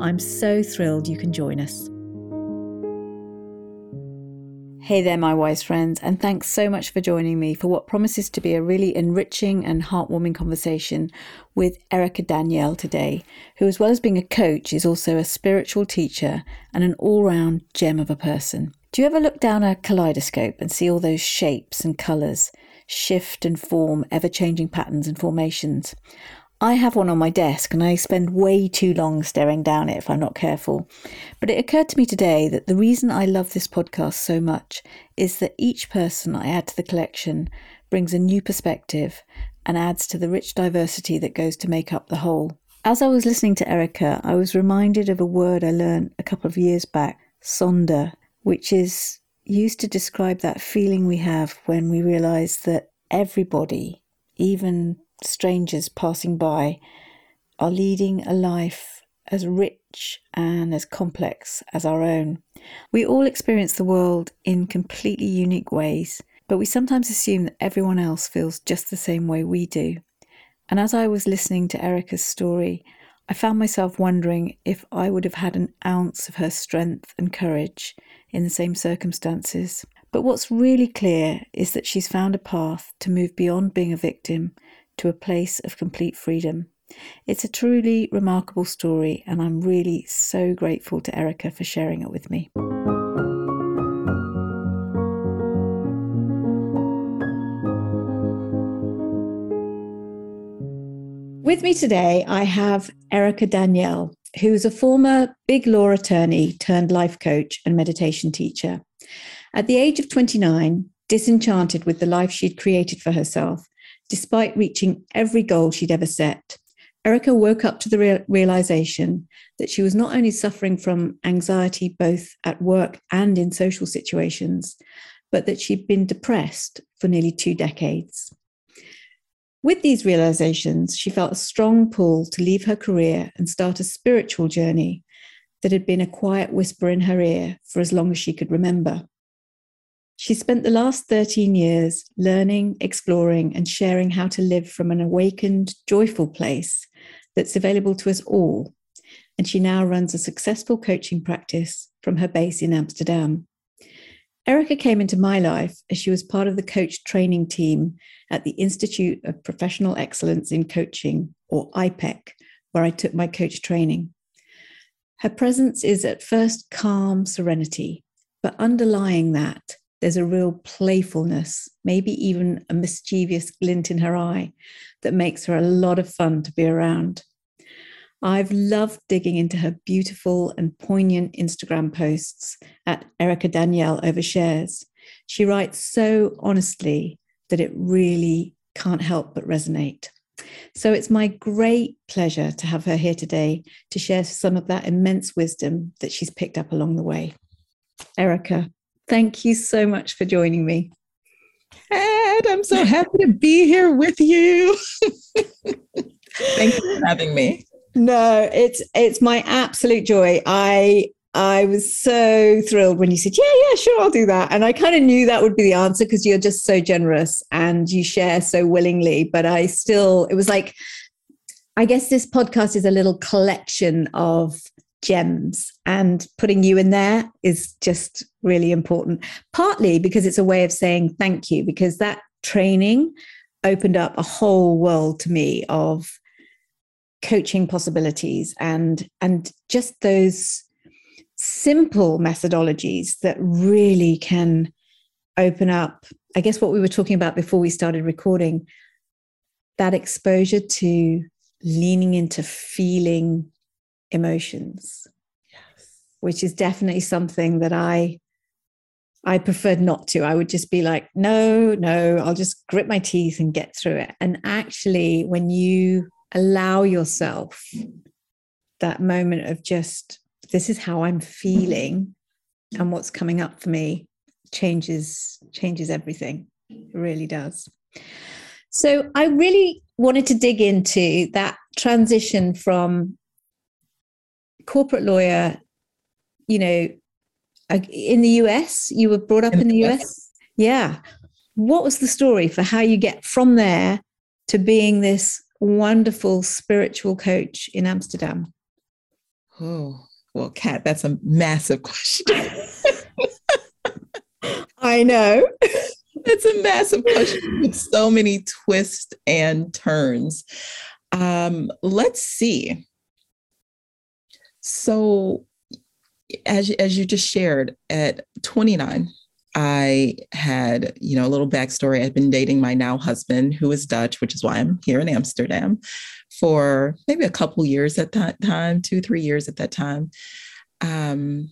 I'm so thrilled you can join us. Hey there, my wise friends, and thanks so much for joining me for what promises to be a really enriching and heartwarming conversation with Erica Danielle today, who, as well as being a coach, is also a spiritual teacher and an all round gem of a person. Do you ever look down a kaleidoscope and see all those shapes and colours, shift and form, ever changing patterns and formations? I have one on my desk and I spend way too long staring down it if I'm not careful. But it occurred to me today that the reason I love this podcast so much is that each person I add to the collection brings a new perspective and adds to the rich diversity that goes to make up the whole. As I was listening to Erica, I was reminded of a word I learned a couple of years back, sonder, which is used to describe that feeling we have when we realize that everybody, even strangers passing by are leading a life as rich and as complex as our own. We all experience the world in completely unique ways, but we sometimes assume that everyone else feels just the same way we do. And as I was listening to Erica's story, I found myself wondering if I would have had an ounce of her strength and courage in the same circumstances. But what's really clear is that she's found a path to move beyond being a victim to a place of complete freedom. It's a truly remarkable story, and I'm really so grateful to Erica for sharing it with me. With me today, I have Erica Danielle, who is a former big law attorney turned life coach and meditation teacher. At the age of 29, disenchanted with the life she'd created for herself, Despite reaching every goal she'd ever set, Erica woke up to the real- realization that she was not only suffering from anxiety both at work and in social situations, but that she'd been depressed for nearly two decades. With these realizations, she felt a strong pull to leave her career and start a spiritual journey that had been a quiet whisper in her ear for as long as she could remember. She spent the last 13 years learning, exploring, and sharing how to live from an awakened, joyful place that's available to us all. And she now runs a successful coaching practice from her base in Amsterdam. Erica came into my life as she was part of the coach training team at the Institute of Professional Excellence in Coaching, or IPEC, where I took my coach training. Her presence is at first calm serenity, but underlying that there's a real playfulness, maybe even a mischievous glint in her eye that makes her a lot of fun to be around. I've loved digging into her beautiful and poignant Instagram posts at Erica Danielle Overshares. She writes so honestly that it really can't help but resonate. So it's my great pleasure to have her here today to share some of that immense wisdom that she's picked up along the way. Erica, Thank you so much for joining me. Ed, I'm so happy to be here with you. Thank you for having me. No, it's it's my absolute joy. I I was so thrilled when you said, "Yeah, yeah, sure, I'll do that." And I kind of knew that would be the answer because you're just so generous and you share so willingly. But I still, it was like, I guess this podcast is a little collection of gems and putting you in there is just really important. Partly because it's a way of saying thank you because that training opened up a whole world to me of coaching possibilities and and just those simple methodologies that really can open up i guess what we were talking about before we started recording that exposure to leaning into feeling emotions yes. which is definitely something that i i preferred not to i would just be like no no i'll just grit my teeth and get through it and actually when you allow yourself that moment of just this is how I'm feeling and what's coming up for me changes changes everything. It really does. So I really wanted to dig into that transition from corporate lawyer, you know, in the US, you were brought up in, in the US. US. Yeah. What was the story for how you get from there to being this wonderful spiritual coach in Amsterdam? Oh, well, Kat, that's a massive question. I know. That's a massive question with so many twists and turns. Um, let's see. So, as as you just shared, at 29, I had, you know, a little backstory. I'd been dating my now husband, who is Dutch, which is why I'm here in Amsterdam, for maybe a couple years at that time, two, three years at that time. Um,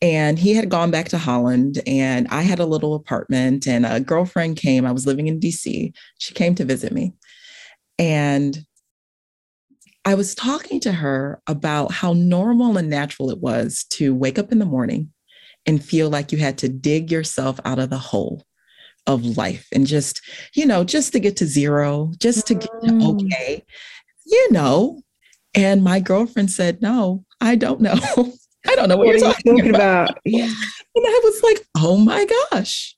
and he had gone back to Holland, and I had a little apartment, and a girlfriend came. I was living in DC. She came to visit me. And I was talking to her about how normal and natural it was to wake up in the morning and feel like you had to dig yourself out of the hole of life and just, you know, just to get to zero, just to get to mm. okay, you know. And my girlfriend said, No, I don't know. I don't know what, what you're talking, talking about. about. Yeah. And I was like, oh my gosh.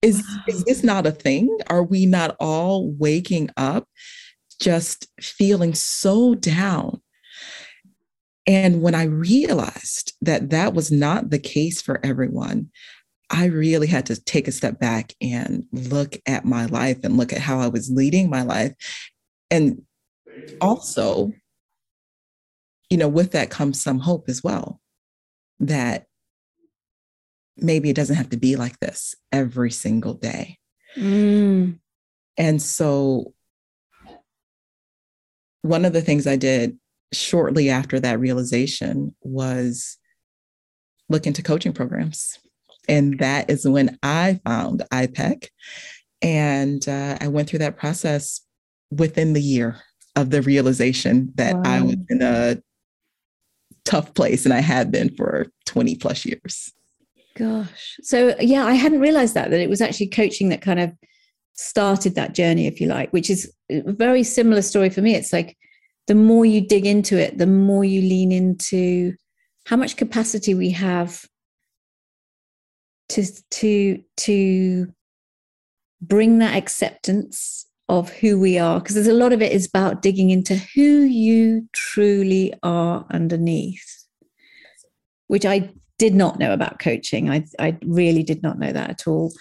Is is this not a thing? Are we not all waking up just feeling so down? And when I realized that that was not the case for everyone, I really had to take a step back and look at my life and look at how I was leading my life. And also you know, with that comes some hope as well that maybe it doesn't have to be like this every single day. Mm. And so, one of the things I did shortly after that realization was look into coaching programs. And that is when I found IPEC. And uh, I went through that process within the year of the realization that wow. I was in a tough place and I had been for 20 plus years. Gosh. So yeah, I hadn't realized that that it was actually coaching that kind of started that journey if you like, which is a very similar story for me. It's like the more you dig into it, the more you lean into how much capacity we have to to to bring that acceptance of who we are. Because there's a lot of it is about digging into who you truly are underneath which i did not know about coaching. I, I really did not know that at all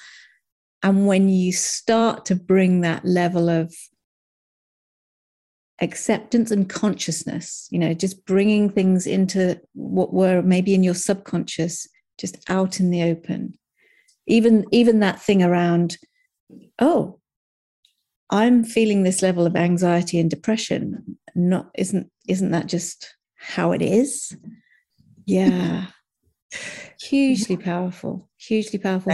and when you start to bring that level of acceptance and consciousness you know just bringing things into what were maybe in your subconscious just out in the open even even that thing around oh I'm feeling this level of anxiety and depression. Not isn't isn't that just how it is? Yeah. hugely powerful. Hugely powerful.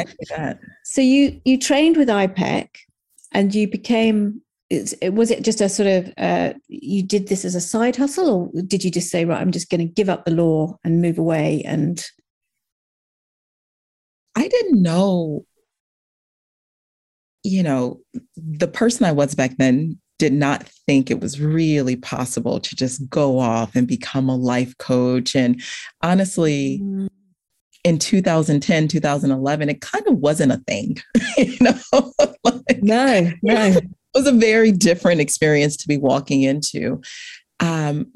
So you you trained with IPEC and you became it, was it just a sort of uh, you did this as a side hustle or did you just say right i'm just going to give up the law and move away and i didn't know you know, the person I was back then did not think it was really possible to just go off and become a life coach. And honestly, mm. In 2010, 2011, it kind of wasn't a thing. you know, like, no, no. It was a very different experience to be walking into. Um,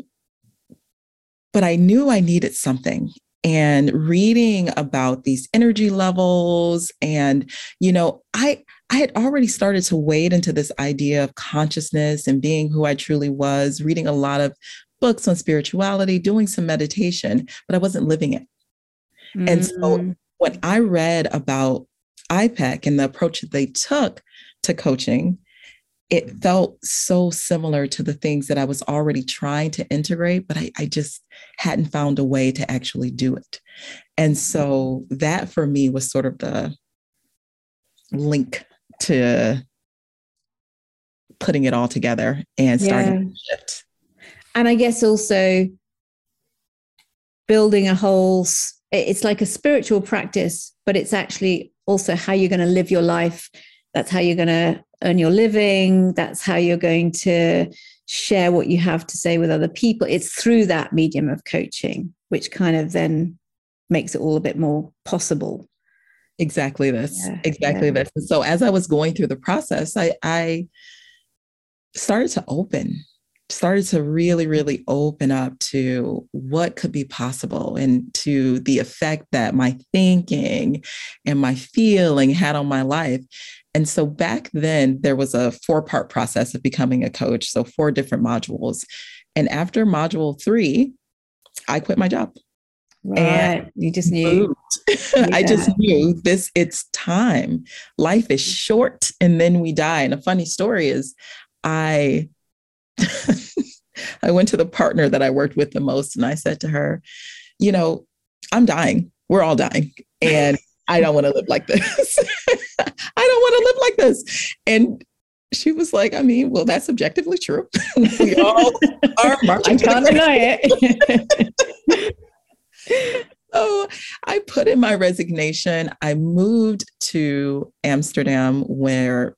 but I knew I needed something and reading about these energy levels and you know i i had already started to wade into this idea of consciousness and being who i truly was reading a lot of books on spirituality doing some meditation but i wasn't living it mm-hmm. and so mm. when i read about ipec and the approach that they took to coaching it felt so similar to the things that I was already trying to integrate, but I, I, just hadn't found a way to actually do it. And so that for me was sort of the link to putting it all together and starting yeah. and I guess also building a whole, it's like a spiritual practice, but it's actually also how you're going to live your life. That's how you're going to earn your living. That's how you're going to share what you have to say with other people. It's through that medium of coaching, which kind of then makes it all a bit more possible. Exactly this. Yeah, exactly yeah. this. And so as I was going through the process, I, I started to open started to really, really open up to what could be possible and to the effect that my thinking and my feeling had on my life. And so back then, there was a four part process of becoming a coach. So, four different modules. And after module three, I quit my job. Right. And you just knew. Yeah. I just knew this, it's time. Life is short and then we die. And a funny story is I I went to the partner that I worked with the most and I said to her, you know, I'm dying. We're all dying. And I don't want to live like this. I don't want to live like this. And she was like, I mean, well, that's objectively true. we all are marching. I can't deny it. so I put in my resignation. I moved to Amsterdam where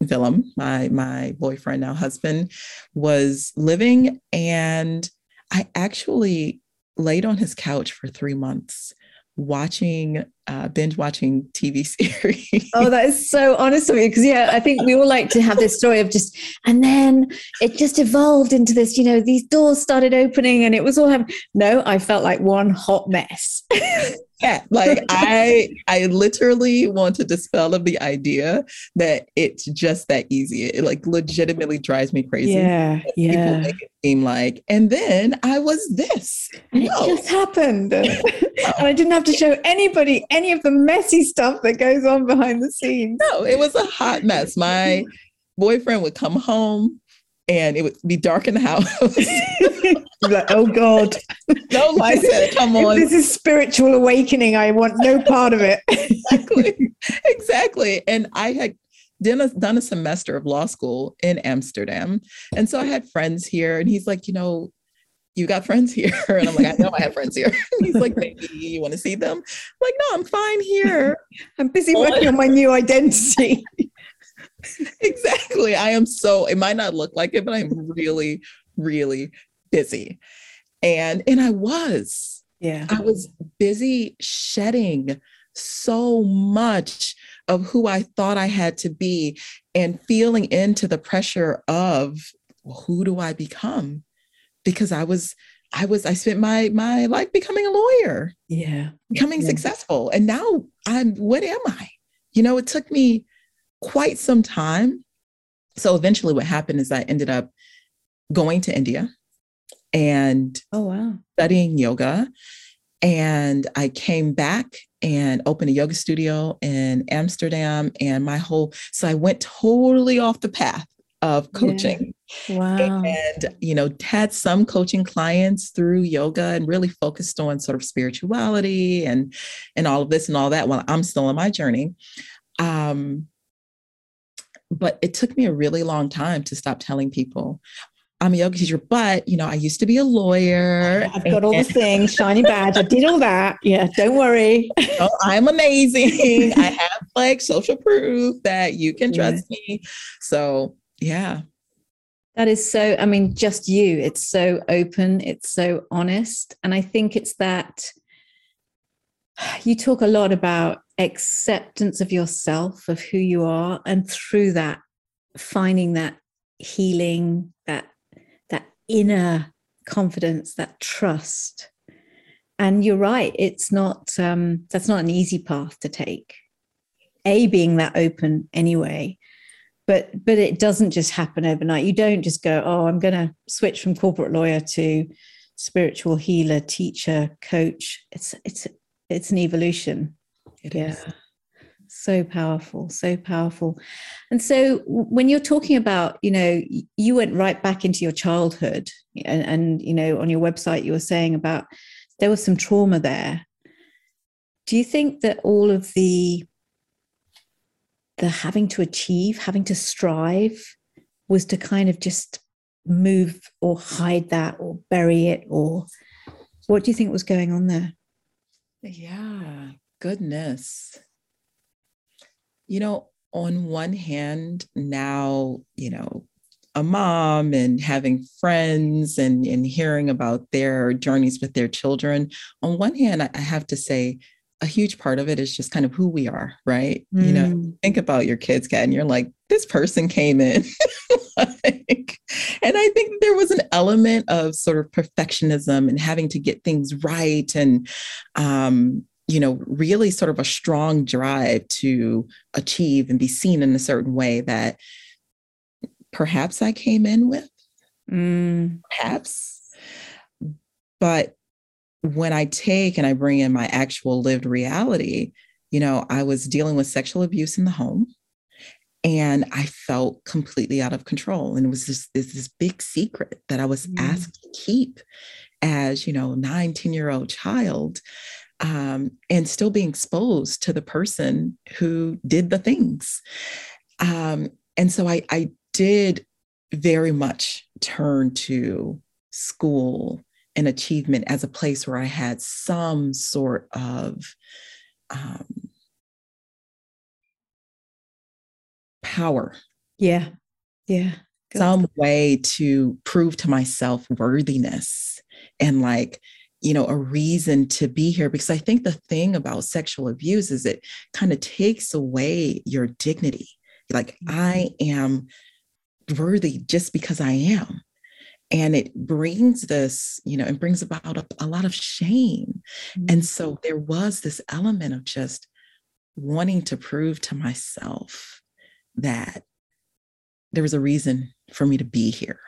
Willem, my my boyfriend now husband, was living, and I actually laid on his couch for three months watching uh, binge watching TV series. Oh, that is so honest of you. Because yeah, I think we all like to have this story of just, and then it just evolved into this. You know, these doors started opening, and it was all having. No, I felt like one hot mess. yeah, like I, I literally want to dispel of the idea that it's just that easy. It like legitimately drives me crazy. Yeah, yeah. People make it seem like, and then I was this. And no. it just happened, and I didn't have to show anybody any of the messy stuff that goes on behind the scenes. No, it was a hot mess. My boyfriend would come home and it would be dark in the house. like, oh God. No light said, come on. This is spiritual awakening. I want no part of it. exactly. Exactly. And I had done a, done a semester of law school in Amsterdam. And so I had friends here, and he's like, you know, you got friends here. And I'm like, I know I have friends here. he's like, maybe you want to see them? I'm like, no, I'm fine here. I'm busy working on my new identity. exactly. I am so, it might not look like it, but I'm really, really busy. And and I was. Yeah. I was busy shedding so much of who I thought I had to be and feeling into the pressure of well, who do I become? Because I was I was I spent my my life becoming a lawyer. Yeah. Becoming yeah. successful. And now I'm what am I? You know, it took me quite some time. So eventually what happened is I ended up going to India and oh wow studying yoga and I came back and opened a yoga studio in Amsterdam and my whole so I went totally off the path of coaching. Yeah. Wow. And, you know, had some coaching clients through yoga and really focused on sort of spirituality and and all of this and all that while I'm still on my journey. Um, but it took me a really long time to stop telling people I'm a yoga teacher, but you know, I used to be a lawyer. I've got all the things, shiny badge. I did all that. Yeah, don't worry. Oh, I'm amazing. I have like social proof that you can trust yeah. me. So yeah. That is so, I mean, just you. It's so open, it's so honest. And I think it's that you talk a lot about acceptance of yourself, of who you are, and through that, finding that healing, that that inner confidence, that trust. And you're right, it's not um, that's not an easy path to take. A being that open anyway, but but it doesn't just happen overnight. You don't just go, oh, I'm going to switch from corporate lawyer to spiritual healer, teacher, coach. It's it's it's an evolution. It yeah. Is. So powerful, so powerful. And so when you're talking about, you know, you went right back into your childhood and, and you know, on your website you were saying about there was some trauma there. Do you think that all of the the having to achieve, having to strive was to kind of just move or hide that or bury it or what do you think was going on there yeah goodness you know on one hand now you know a mom and having friends and, and hearing about their journeys with their children on one hand i have to say a huge part of it is just kind of who we are, right? Mm. You know, mm. think about your kids, Kat, and you're like, this person came in. like, and I think there was an element of sort of perfectionism and having to get things right and, um, you know, really sort of a strong drive to achieve and be seen in a certain way that perhaps I came in with. Mm. Perhaps. But when I take and I bring in my actual lived reality, you know, I was dealing with sexual abuse in the home and I felt completely out of control. And it was this, this, this big secret that I was mm. asked to keep as, you know, nine, 10 year old child. Um, and still being exposed to the person who did the things. Um, and so I, I did very much turn to school and achievement as a place where I had some sort of um, power. Yeah. Yeah. Good. Some way to prove to myself worthiness and like, you know, a reason to be here. Because I think the thing about sexual abuse is it kind of takes away your dignity. Like, mm-hmm. I am worthy just because I am and it brings this you know it brings about a, a lot of shame mm-hmm. and so there was this element of just wanting to prove to myself that there was a reason for me to be here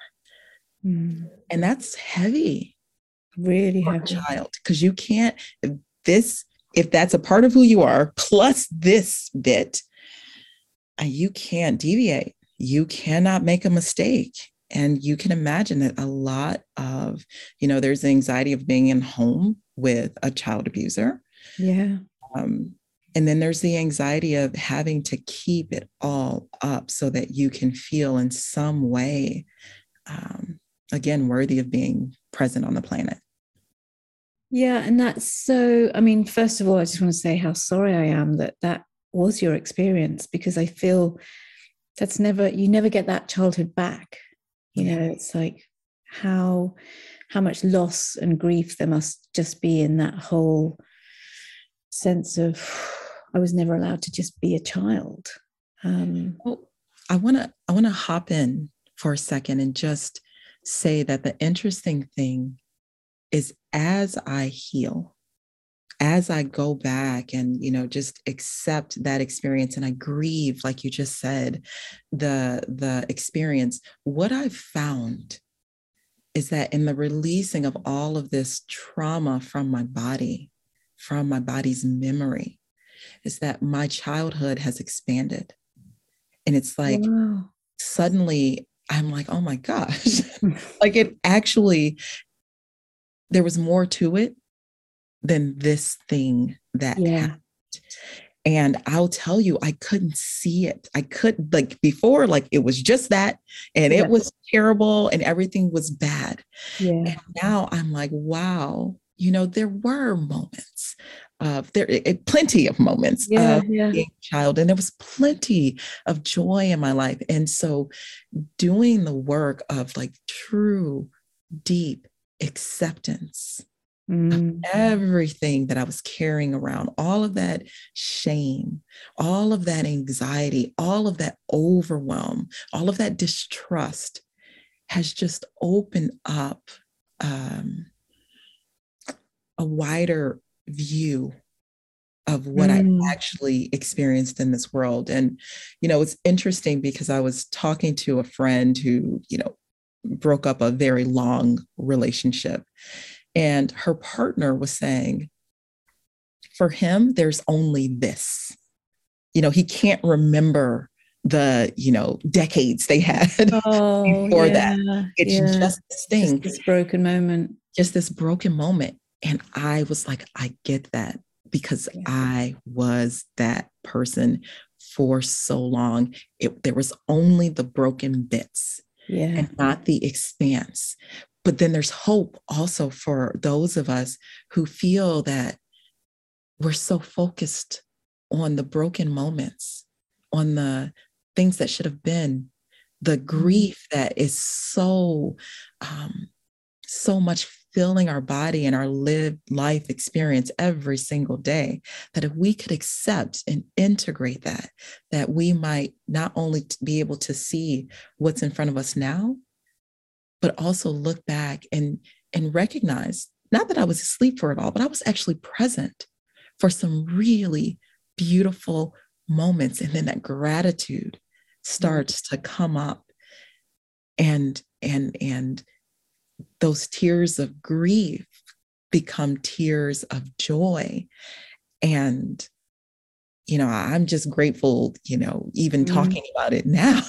mm-hmm. and that's heavy really heavy child because you can't this if that's a part of who you are plus this bit uh, you can't deviate. You cannot make a mistake. And you can imagine that a lot of you know there's the anxiety of being in home with a child abuser. Yeah. Um, and then there's the anxiety of having to keep it all up so that you can feel in some way um, again worthy of being present on the planet yeah and that's so i mean first of all i just want to say how sorry i am that that was your experience because i feel that's never you never get that childhood back. You know it's like how how much loss and grief there must just be in that whole sense of i was never allowed to just be a child. Um, well, i want to i want to hop in for a second and just say that the interesting thing is as i heal as I go back and, you know, just accept that experience and I grieve, like you just said, the, the experience, what I've found is that in the releasing of all of this trauma from my body, from my body's memory, is that my childhood has expanded. And it's like wow. suddenly I'm like, oh my gosh, like it actually, there was more to it than this thing that yeah. happened. And I'll tell you, I couldn't see it. I could like before, like it was just that, and yeah. it was terrible, and everything was bad. Yeah. And now I'm like, wow, you know, there were moments of there, it, plenty of moments yeah, of yeah. being a child, and there was plenty of joy in my life. And so, doing the work of like true, deep acceptance Mm. Everything that I was carrying around, all of that shame, all of that anxiety, all of that overwhelm, all of that distrust has just opened up um, a wider view of what mm. I actually experienced in this world. And, you know, it's interesting because I was talking to a friend who, you know, broke up a very long relationship. And her partner was saying, for him, there's only this. You know, he can't remember the, you know, decades they had oh, before yeah, that. It's yeah. just this thing. Just this broken moment. Just this broken moment. And I was like, I get that because yeah. I was that person for so long. It, there was only the broken bits yeah. and not the expanse. But then there's hope also for those of us who feel that we're so focused on the broken moments, on the things that should have been, the Mm-hmm. grief that is so, um, so much filling our body and our lived life experience every single day that if we could accept and integrate that that we might not only be able to see what's in front of us now but also look back and and recognize not that i was asleep for it all but i was actually present for some really beautiful moments and then that gratitude mm-hmm. starts to come up and and and those tears of grief become tears of joy. And you know i'm just grateful you know even Mm. talking about it now.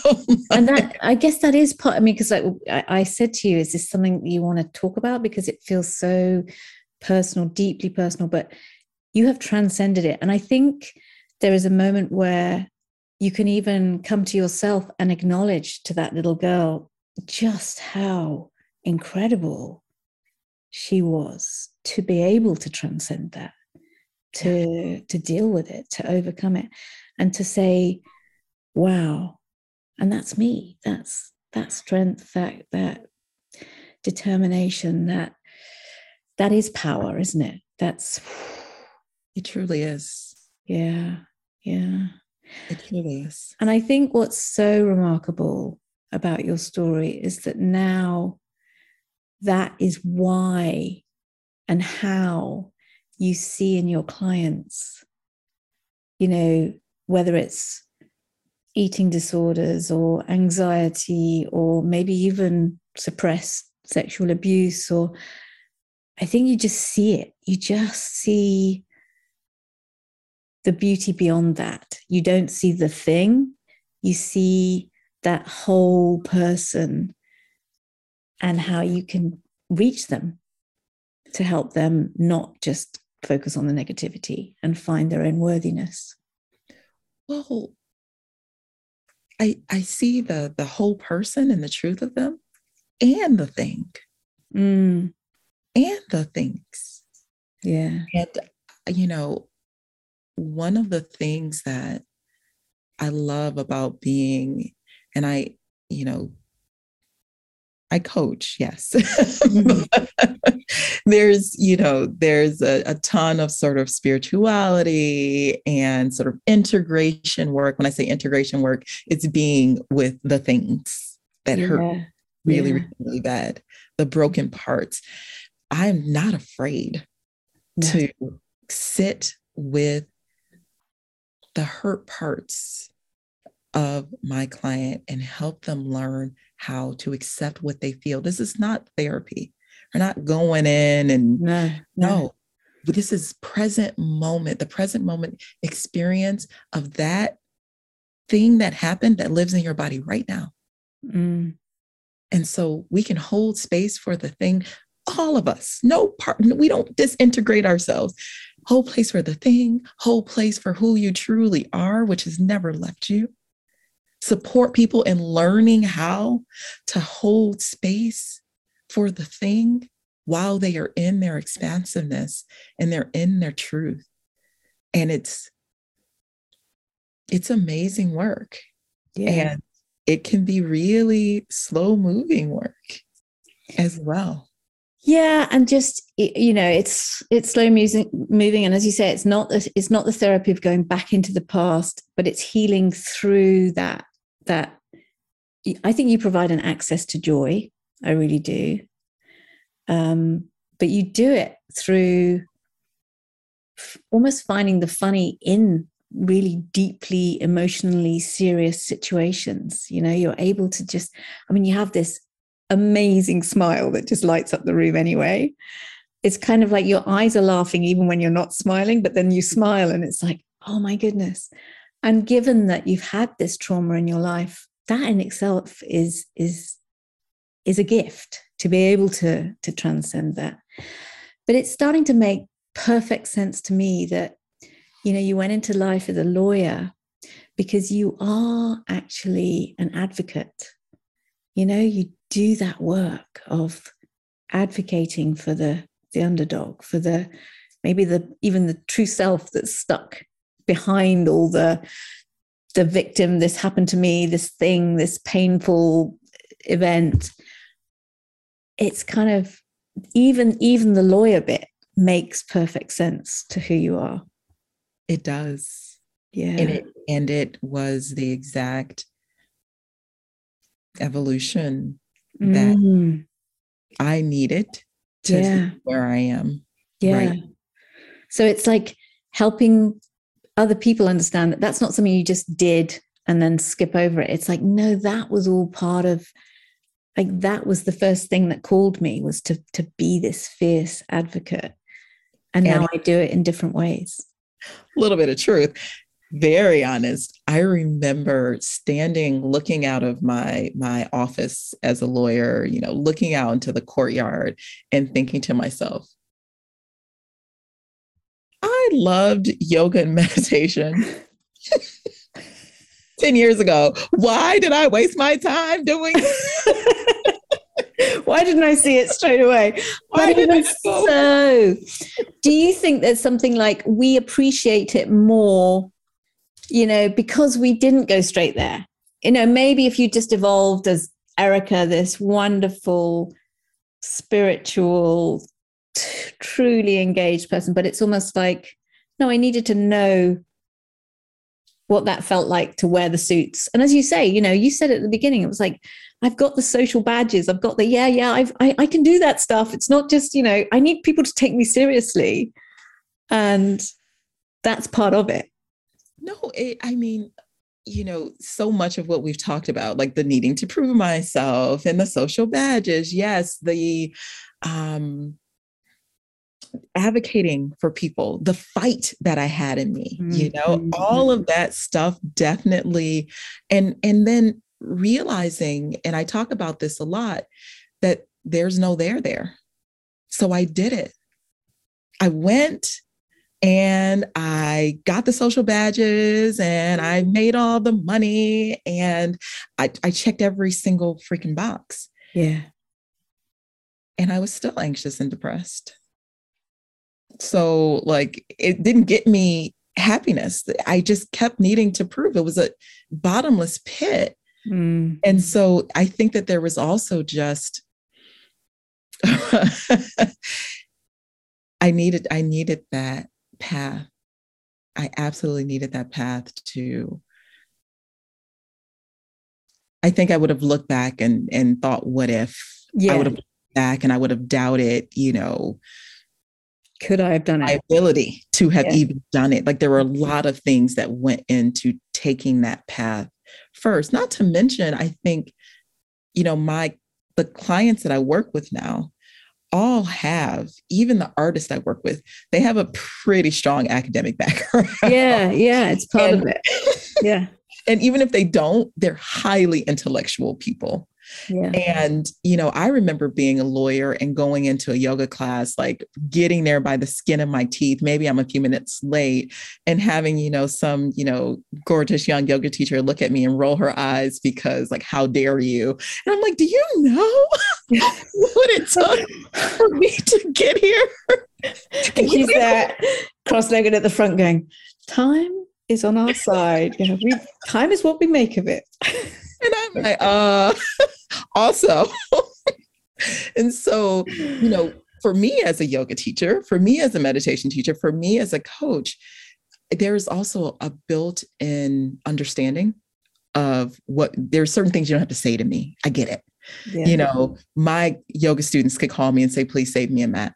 And that i guess that is part i mean because like I, I said to you is this something you want to talk about? Because it feels so personal deeply personal but you have transcended it. And i think there is a moment where you can even come to yourself and acknowledge to that little girl just how incredible she was to be able to transcend that to to deal with it to overcome it and to say wow. And that's me. That's that strength that that determination that that is power isn't it? That's it truly is. Yeah yeah. It truly is. And i think what's so remarkable about your story is that now that is why and how you see in your clients you know whether it's eating disorders or anxiety or maybe even suppressed sexual abuse or i think you just see it. You just see the beauty beyond that. You don't see the thing. You see that whole person and how you can reach them to help them not just focus on the negativity and find their own worthiness. Well i i see the the whole person and the truth of them and the thing mm, and the things yeah. And you know one of the things that i love about being and i you know i coach yes mm-hmm. there's you know there's a, a ton of sort of spirituality and sort of integration work when i say integration work it's being with the things that hurt really yeah. really, bad the broken parts i'm not afraid No. to sit with the hurt parts of my client and help them learn how to accept what they feel. This is not therapy. We're not going in and no no, but this is present moment, the present moment experience of that thing that happened that lives in your body right now. Mm, And so we can hold space for the thing, all of us, no part, we don't disintegrate ourselves. Whole place for the thing, whole place for who you truly are, which has never left you. Support people in learning how to hold space for the thing while they are in their expansiveness and they're in their truth. And it's it's amazing work. yeah And it can be really slow moving work as well. yeah and just you know it's it's slow music moving and as you say it's not the, it's not the therapy of going back into the past but it's healing through that that i think you provide an access to joy. I really do. Um but you do it through almost finding the funny in really deeply emotionally serious situations. You know you're able to just i mean you have this amazing smile that just lights up the room anyway. It's kind of like your eyes are laughing even when you're not smiling but then you smile and it's like oh my goodness and given that you've had this trauma in your life that in itself is is is a gift to be able to to transcend that. But it's starting to make perfect sense to me that you know you went into life as a lawyer because you are actually an advocate. You know, you do that work of advocating for the the underdog, for the maybe the even the true self that's stuck behind all the the victim, this happened to me, this thing, this painful event. It's kind of even even the lawyer bit makes perfect sense to who you are. It does. Yeah. And it, and it was the exact evolution that Mm, I needed to Yeah. where I am. yeah. Right. So it's like helping other people understand that that's not something you just did and then skip over it. It's like, no, that was all part of like that was the first thing that called me was to to be this fierce advocate. And now And- I do it in different ways. A little bit of truth. Very honest. I remember standing looking out of my my office as a lawyer, you know, looking out into the courtyard and thinking to myself, I loved yoga and meditation 10 years ago. Why did I waste my time doing Why didn't I see it straight away? Why did I so, do you think there's something like we appreciate it more, you know, because we didn't go straight there? You know, maybe if you just evolved as Erica, this wonderful, spiritual, t- truly engaged person, but it's almost like, no, I needed to know what that felt like to wear the suits. And as you say, you know, you said at the beginning, it was like, I've got the social badges. I've got the, yeah, yeah, I've, I, I can do that stuff. It's not just, you know, I need people to take me seriously. And that's part of it. No, it, I mean, you know, so much of what we've talked about, like the needing to prove myself and the social badges, yes, the um advocating for people, the fight that I had in me, you know, Mhm. all of that stuff definitely and and then realizing and I talk about this a lot that there's no there there. So I did it. I went and I got the social badges and I made all the money and I, I checked every single freaking box. Yeah. And I was still anxious and depressed. So, like, it didn't get me happiness. I just kept needing to prove it was a bottomless pit. Mm. And so I think that there was also just I needed I needed that path. I absolutely needed that path to I think I would have looked back and and thought what if I would have looked back and I would have doubted, you know, Could I have done it? my ability to have Yeah. even done it. Like there were a lot of things that went into taking that path first. Not to mention, I think, you know, my the clients that I work with now all have, even the artists I work with, they have a pretty strong academic background. Yeah. Yeah. It's part of it. Yeah. and even if they don't, they're highly intellectual people. Yeah. And, you know, I remember being a lawyer and going into a yoga class, like getting there by the skin of my teeth. Maybe I'm a few minutes late and having, you know, some, you know, gorgeous young yoga teacher look at me and roll her eyes because, like, how dare you? And I'm like, do you know what it took for me to get here? And she's there cross-legged at the front going, time is on our side. You know, we, time is what we make of it. And I'm like, uh, also. and so, you know, for me as a yoga teacher, for me as a meditation teacher, for me as a coach, there's also a built in understanding of what there's certain things you don't have to say to me. I get it. Yeah. You know, my yoga students could call me and say, please save me a mat.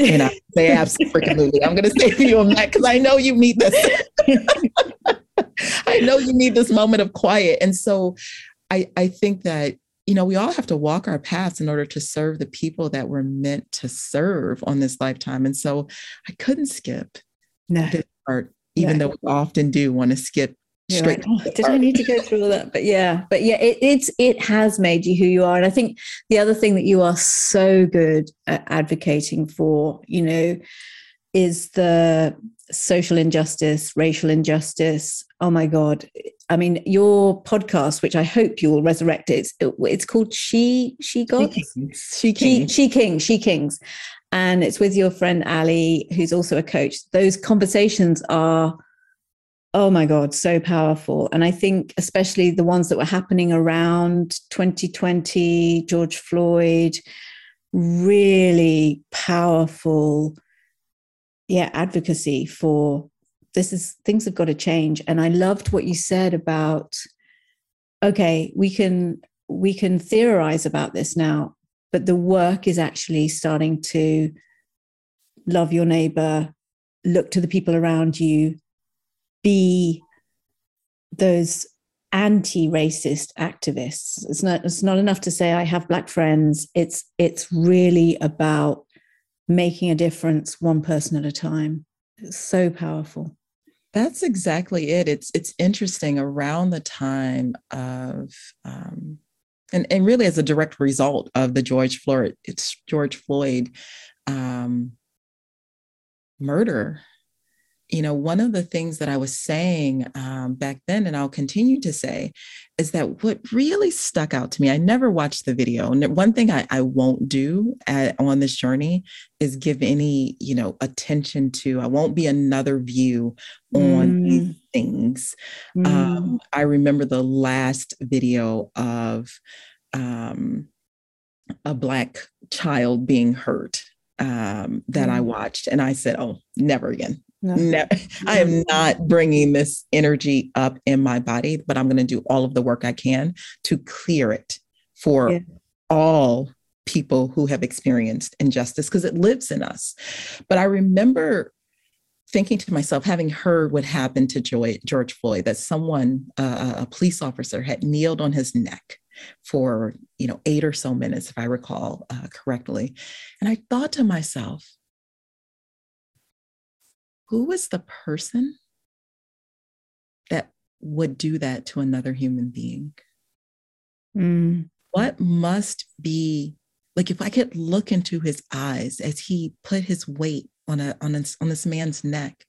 And I say, absolutely, I'm going to save you a mat because I know you need this. I know you need this moment of quiet. And so I, I think that, you know, we all have to walk our paths in order to serve the people that we're meant to serve on this lifetime. And so I couldn't skip no. this part, even though we often do want to skip You're straight. like, "Oh, did I need to go through all that? But yeah, but yeah, it, it's it has made you who you are. And I think the other thing that you are so good at advocating for, you know, is the social injustice, racial injustice. Oh my God. I mean, your podcast, which I hope you will resurrect, it's, it's called She, She Gods? She Kings. She, she Kings, She Kings. And it's with your friend Ali, who's also a coach. Those conversations are, oh my God, so powerful. And I think, especially the ones that were happening around 2020, George Floyd, really powerful yeah advocacy for this is things have got to change. And i loved what you said about okay we can we can theorize about this now but the work is actually starting to love your neighbor look to the people around you be those anti-racist activists. It's not it's not enough to say i have black friends. It's it's really about making a difference one person at a time. It's so powerful. That's exactly it. It's it's interesting around the time of um, and, and really as a direct result of the George Floyd, it's George Floyd um, murder you know, one of the things that I was saying um, back then, and I'll continue to say, is that what really stuck out to me, I never watched the video. And one thing I, I won't do at, on this journey is give any, you know, attention to, I won't be another view on mm. these things. Mm. Um, I remember the last video of um, a Black child being hurt um, that mm. I watched. And I said, oh, never again. No. no. I am not bringing this energy up in my body, but I'm going to do all of the work I can to clear it for yeah. all people who have experienced injustice because it lives in us. But I remember thinking to myself, having heard what happened to Joy, George Floyd, that someone, uh, a police officer, had kneeled on his neck for you know eight or so minutes, if I recall uh, correctly, and I thought to myself, who is the person that would do that to another human being? Mm. What must be like if I could look into his eyes as he put his weight on a on, on this man's neck,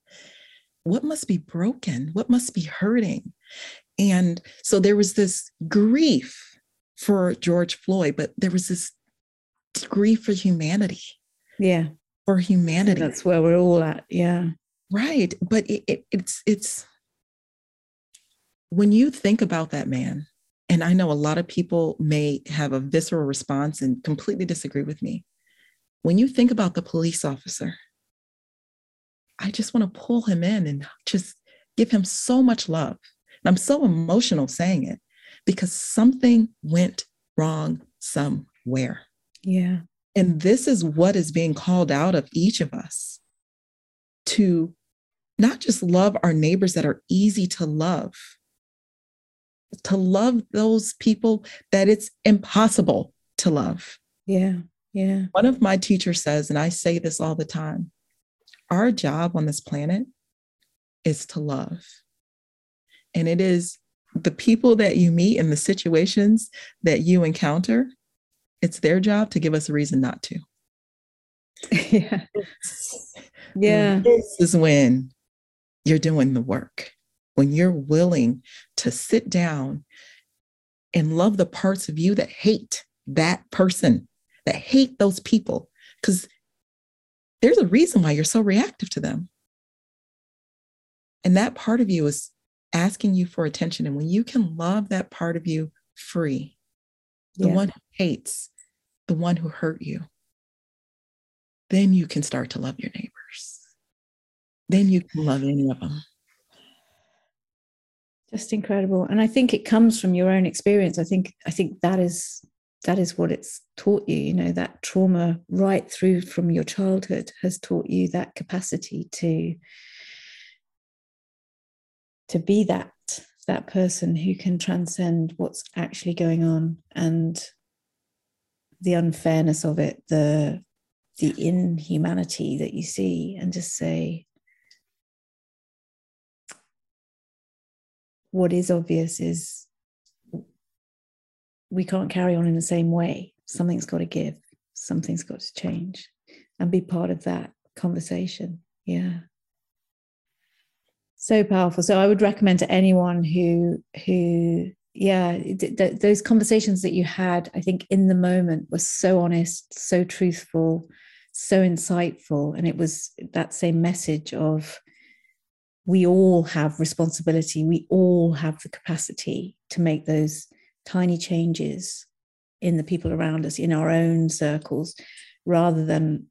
what must be broken? What must be hurting? And so there was this grief for George Floyd, but there was this grief for humanity. Yeah. For humanity. That's where we're all at. Yeah. Right. But it, it, it's, it's, when you think about that man, and I know a lot of people may have a visceral response and completely disagree with me. When you think about the police officer, I just want to pull him in and just give him so much love. And I'm so emotional saying it because something went wrong somewhere. Yeah. And this is what is being called out of each of us to not just love our neighbors that are easy to love, to love those people that it's impossible to love. Yeah, yeah. One of my teachers says, and I say this all the time our job on this planet is to love. And it is the people that you meet and the situations that you encounter, it's their job to give us a reason not to. yeah. Yeah. Mm. This is when you're doing the work, when you're willing to sit down and love the parts of you that hate that person, that hate those people, because there's a reason why you're so reactive to them. And that part of you is asking you for attention. And when you can love that part of you free, the yeah. one who hates, the one who hurt you, then you can start to love your neighbors. Then you can love any of them. Just incredible. And I think it comes from your own experience. I think I think that is that is what it's taught you, you know, that trauma right through from your childhood has taught you that capacity to to be that that person who can transcend what's actually going on and the unfairness of it, the the inhumanity that you see and just say, what is obvious is we can't carry on in the same way. Something's got to give, something's got to change, and be part of that conversation. Yeah. so powerful so i would recommend to anyone who who yeah th- th- those conversations that you had i think in the moment were so honest so truthful so insightful. And it was that same message of we all have responsibility. We all have the capacity to make those tiny changes in the people around us in our own circles rather than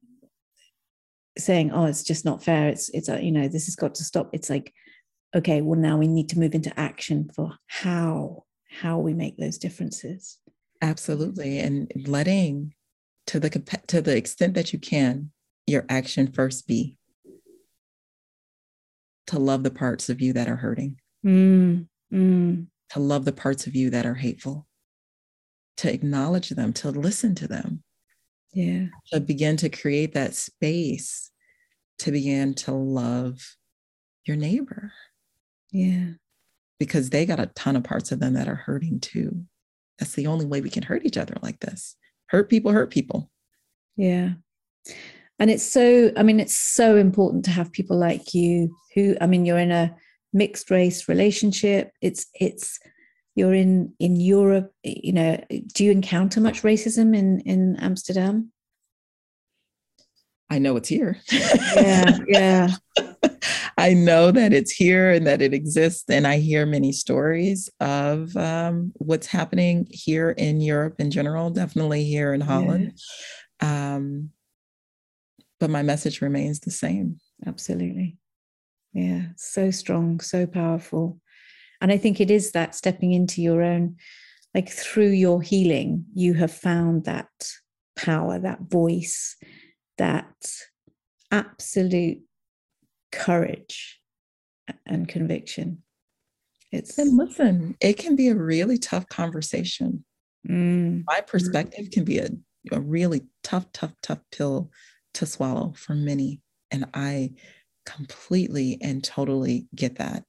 saying oh it's just not fair. It's it's uh, you know this has got to stop. It's like okay well now we need to move into action for how how we make those differences. Absolutely. And letting to the to the extent that you can your action first be to love the parts of you that are hurting. Mm, mm. to love the parts of you that are hateful. To acknowledge them to listen to them. Yeah. To begin to create that space to begin to love your neighbor. Yeah. Because they got a ton of parts of them that are hurting too. That's the only way we can hurt each other like this hurt people hurt people. Yeah. And it's so i mean it's so important to have people like you who i mean you're in a mixed race relationship. It's it's you're in in Europe, you know, do you encounter much racism in in Amsterdam? I know it's here. yeah, yeah. I know that it's here and that it exists, and I hear many stories of um, what's happening here in Europe in general. Definitely here in Holland, yeah. um, but my message remains the same. Absolutely, yeah. So strong, so powerful. And I think it is that stepping into your own, like through your healing, you have found that power, that voice, that absolute courage and conviction. It's and listen, it can be a really tough conversation. Mm. My perspective can be a, a really tough, tough, tough pill to swallow for many. And I completely and totally get that.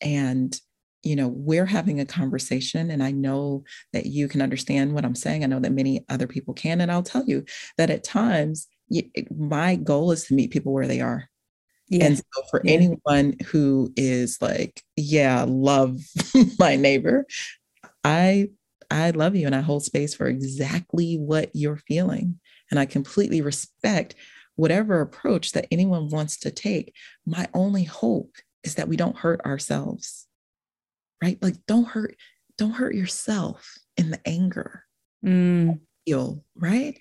And you know, we're having a conversation, and I know that you can understand what I'm saying. I know that many other people can. And I'll tell you that at times, my goal is to meet people where they are. Yeah. And so for yeah. anyone who is like, yeah, love my neighbor, I I love you and I hold space for exactly what you're feeling. And I completely respect whatever approach that anyone wants to take. My only hope is that we don't hurt ourselves right? Like don't hurt, don't hurt yourself in the anger. Mm. Feel, right?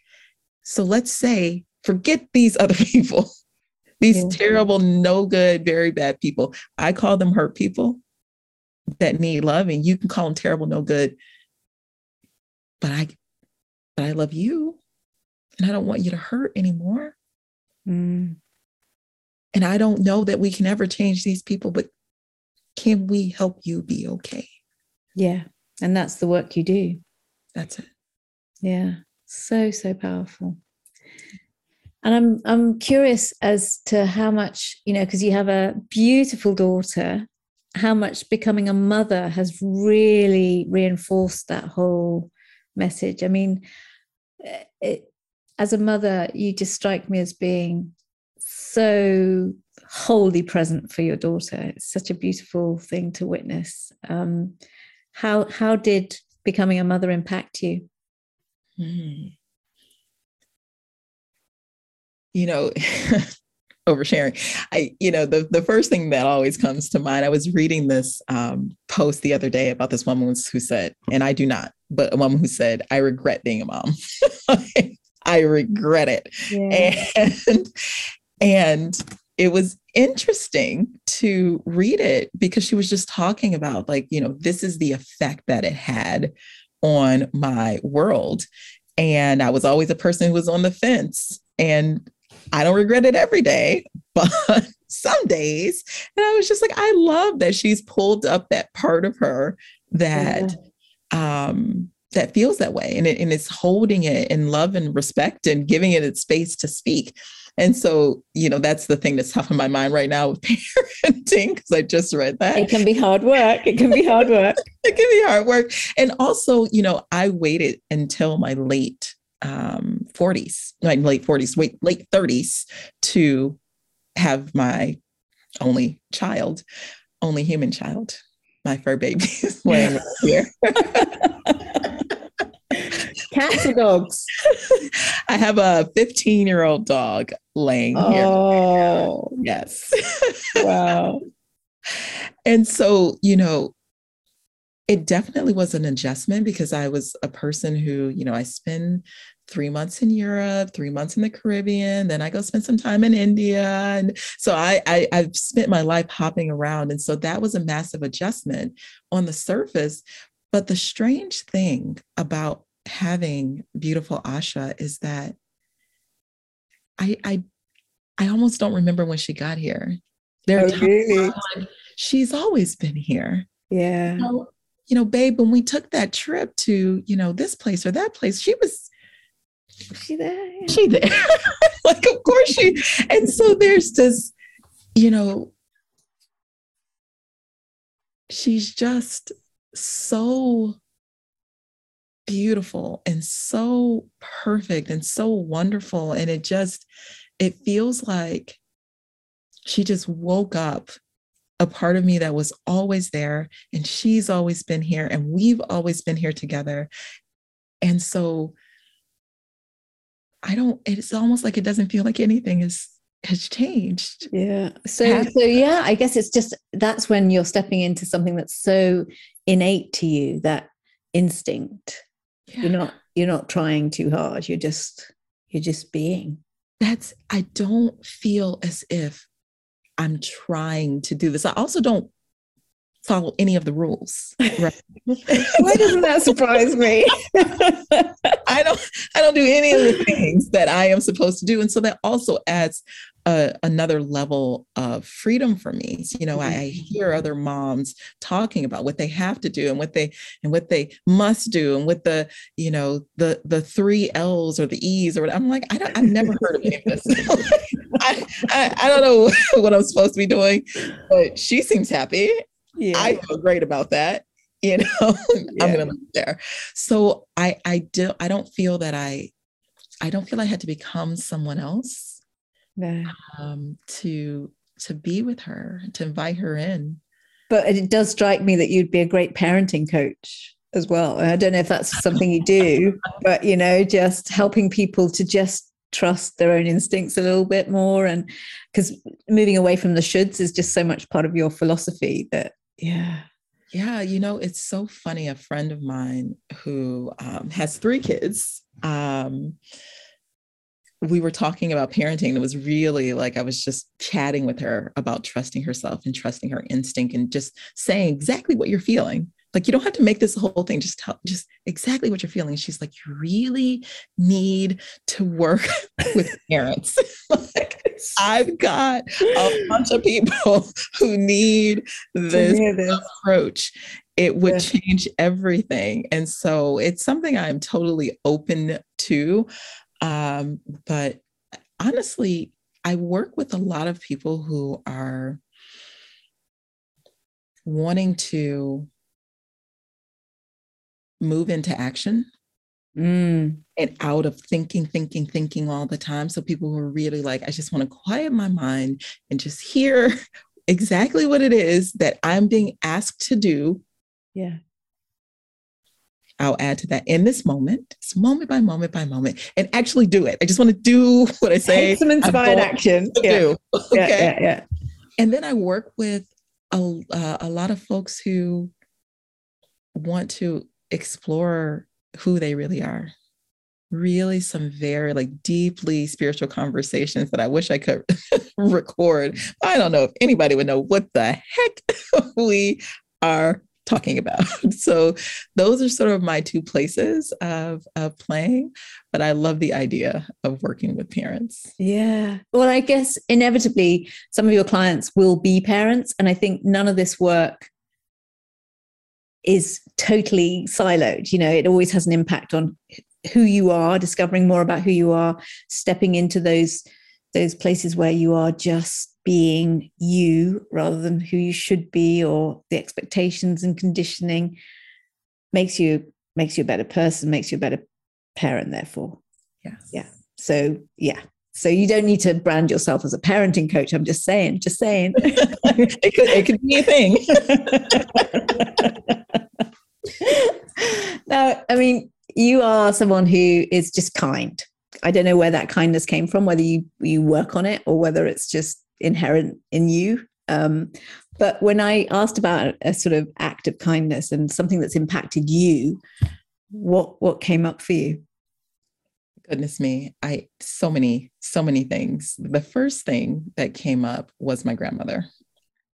So let's say, forget these other people, these yeah. terrible, no good, very bad people. I call them hurt people that need love, and you can call them terrible, no good. But I, but I love you, and I don't want you to hurt anymore. Mm. And I don't know that we can ever change these people, but can we help you be okay? Yeah. And that's the work you do. That's it. Yeah. So, so powerful. And I'm I'm curious as to how much, you know, because you have a beautiful daughter, how much becoming a mother has really reinforced that whole message. I mean, eh, it, as a mother, you just strike me as being so wholly present for your daughter. It's such a beautiful thing to witness. Um, how how did becoming a mother impact you? Mm. You know, oversharing. I, you know, the the first thing that always comes to mind. I was reading this um, post the other day about this woman who said, and I do not, but a woman who said, "I regret being a mom." I regret it, yeah. and and it was interesting to read it because she was just talking about like you know this is the effect that it had on my world and i was always a person who was on the fence and i don't regret it every day but some days and i was just like i love that she's pulled up that part of her that yeah. um that feels that way and, it, and it's holding it in love and respect and giving it its space to speak and so, you know, that's the thing that's tough in my mind right now with parenting, because I just read that. It can be hard work. It can be hard work. it can be hard work. And also, you know, I waited until my late um, 40s, my late 40s, wait, late 30s to have my only child, only human child. My fur baby is laying right here. Cats or dogs? I have a 15 year old dog laying here. Oh, Yes. wow. and so, you know, it definitely was an adjustment because I was a person who, you know, I spend three months in Europe, three months in the Caribbean, then I go spend some time in India. And so I, I I've spent my life hopping around. And so that was a massive adjustment on the surface. But the strange thing about having beautiful Asha is that I I I almost don't remember when she got here. There are times really? where I'm like, she's always been here. Yeah. You know, babe, when we took that trip to, you know, this place or that place, she was She there? She there. like, of course she. And so there's this, you know, she's just so beautiful and so perfect and so wonderful. And it just, it feels like she just woke up a part of me that was always there and she's always been here and we've always been here together and so i don't it's almost like it doesn't feel like anything is has changed Yeah. So, Have- so yeah, I guess it's just that's when you're stepping into something that's so innate to you, that instinct. You're not you're not trying too hard. You're just you're just being. that's i don't feel as if i'm trying to do this i also don't follow any of the rules right Why doesn't that surprise me? I don't I don't do any of the things that I am supposed to do. And so that also adds a, another level of freedom for me. You know, I, I mm-hmm. hear other moms talking about what they have to do and what they and what they must do and what the, you know, the the three L's or the E's or what I'm like, I don't I've never heard of any of this. I, I, I don't know what I'm supposed to be doing, but she seems happy. Yeah. I feel great about that. You know, I'm gonna leave it there. So I I do I don't feel that I I don't feel I had to become someone else No. um to to be with her, to invite her in. But it does strike me that you'd be a great parenting coach as well. I don't know if that's something you do, but you know, just helping people to just trust their own instincts a little bit more. And because moving away from the shoulds is just so much part of your philosophy that, yeah. Yeah, you know, it's so funny. A friend of mine who um, has three kids. Um, we were talking about parenting. It was really like I was just chatting with her about trusting herself and trusting her instinct and just saying exactly what you're feeling. Like you don't have to make this whole thing. Just tell just exactly what you're feeling. She's like, you really need to work with parents. like I've got a bunch of people who need this this. approach, it would Yeah. change everything. And so it's something I'm totally open to. Um, but honestly, I work with a lot of people who are wanting to move into action Mm, and out of thinking, thinking, thinking all the time. So people who are really like, I just want to quiet my mind and just hear exactly what it is that I'm being asked to do yeah. I'll add to that in this moment, it's moment by moment by moment, and actually do it. I just want to do what I say. Take some inspired action. Yeah. do. Yeah, Okay. yeah, yeah. And then I work with a, uh, a lot of folks who want to explore who they really are. Really, some very like deeply spiritual conversations that I wish I could record. I don't know if anybody would know what the heck we are talking about. So those are sort of my two places of, of playing, but I love the idea of working with parents. Yeah. Well, I guess inevitably some of your clients will be parents. And I think none of this work is totally siloed. You know, it always has an impact on who you are, discovering more about who you are, stepping into those those places where you are just being you rather than who you should be or the expectations and conditioning makes you makes you a better person, makes you a better parent, therefore. Yeah. Yeah. So yeah, So you don't need to brand yourself as a parenting coach. I'm just saying, just saying. it could it could be a thing. now, I mean, you are someone who is just kind. I don't know where that kindness came from, whether you you work on it or whether it's just inherent in you. Um, but when I asked about a sort of act of kindness and something that's impacted you, what what came up for you? Goodness me, I so many so many things. The first thing that came up was my grandmother,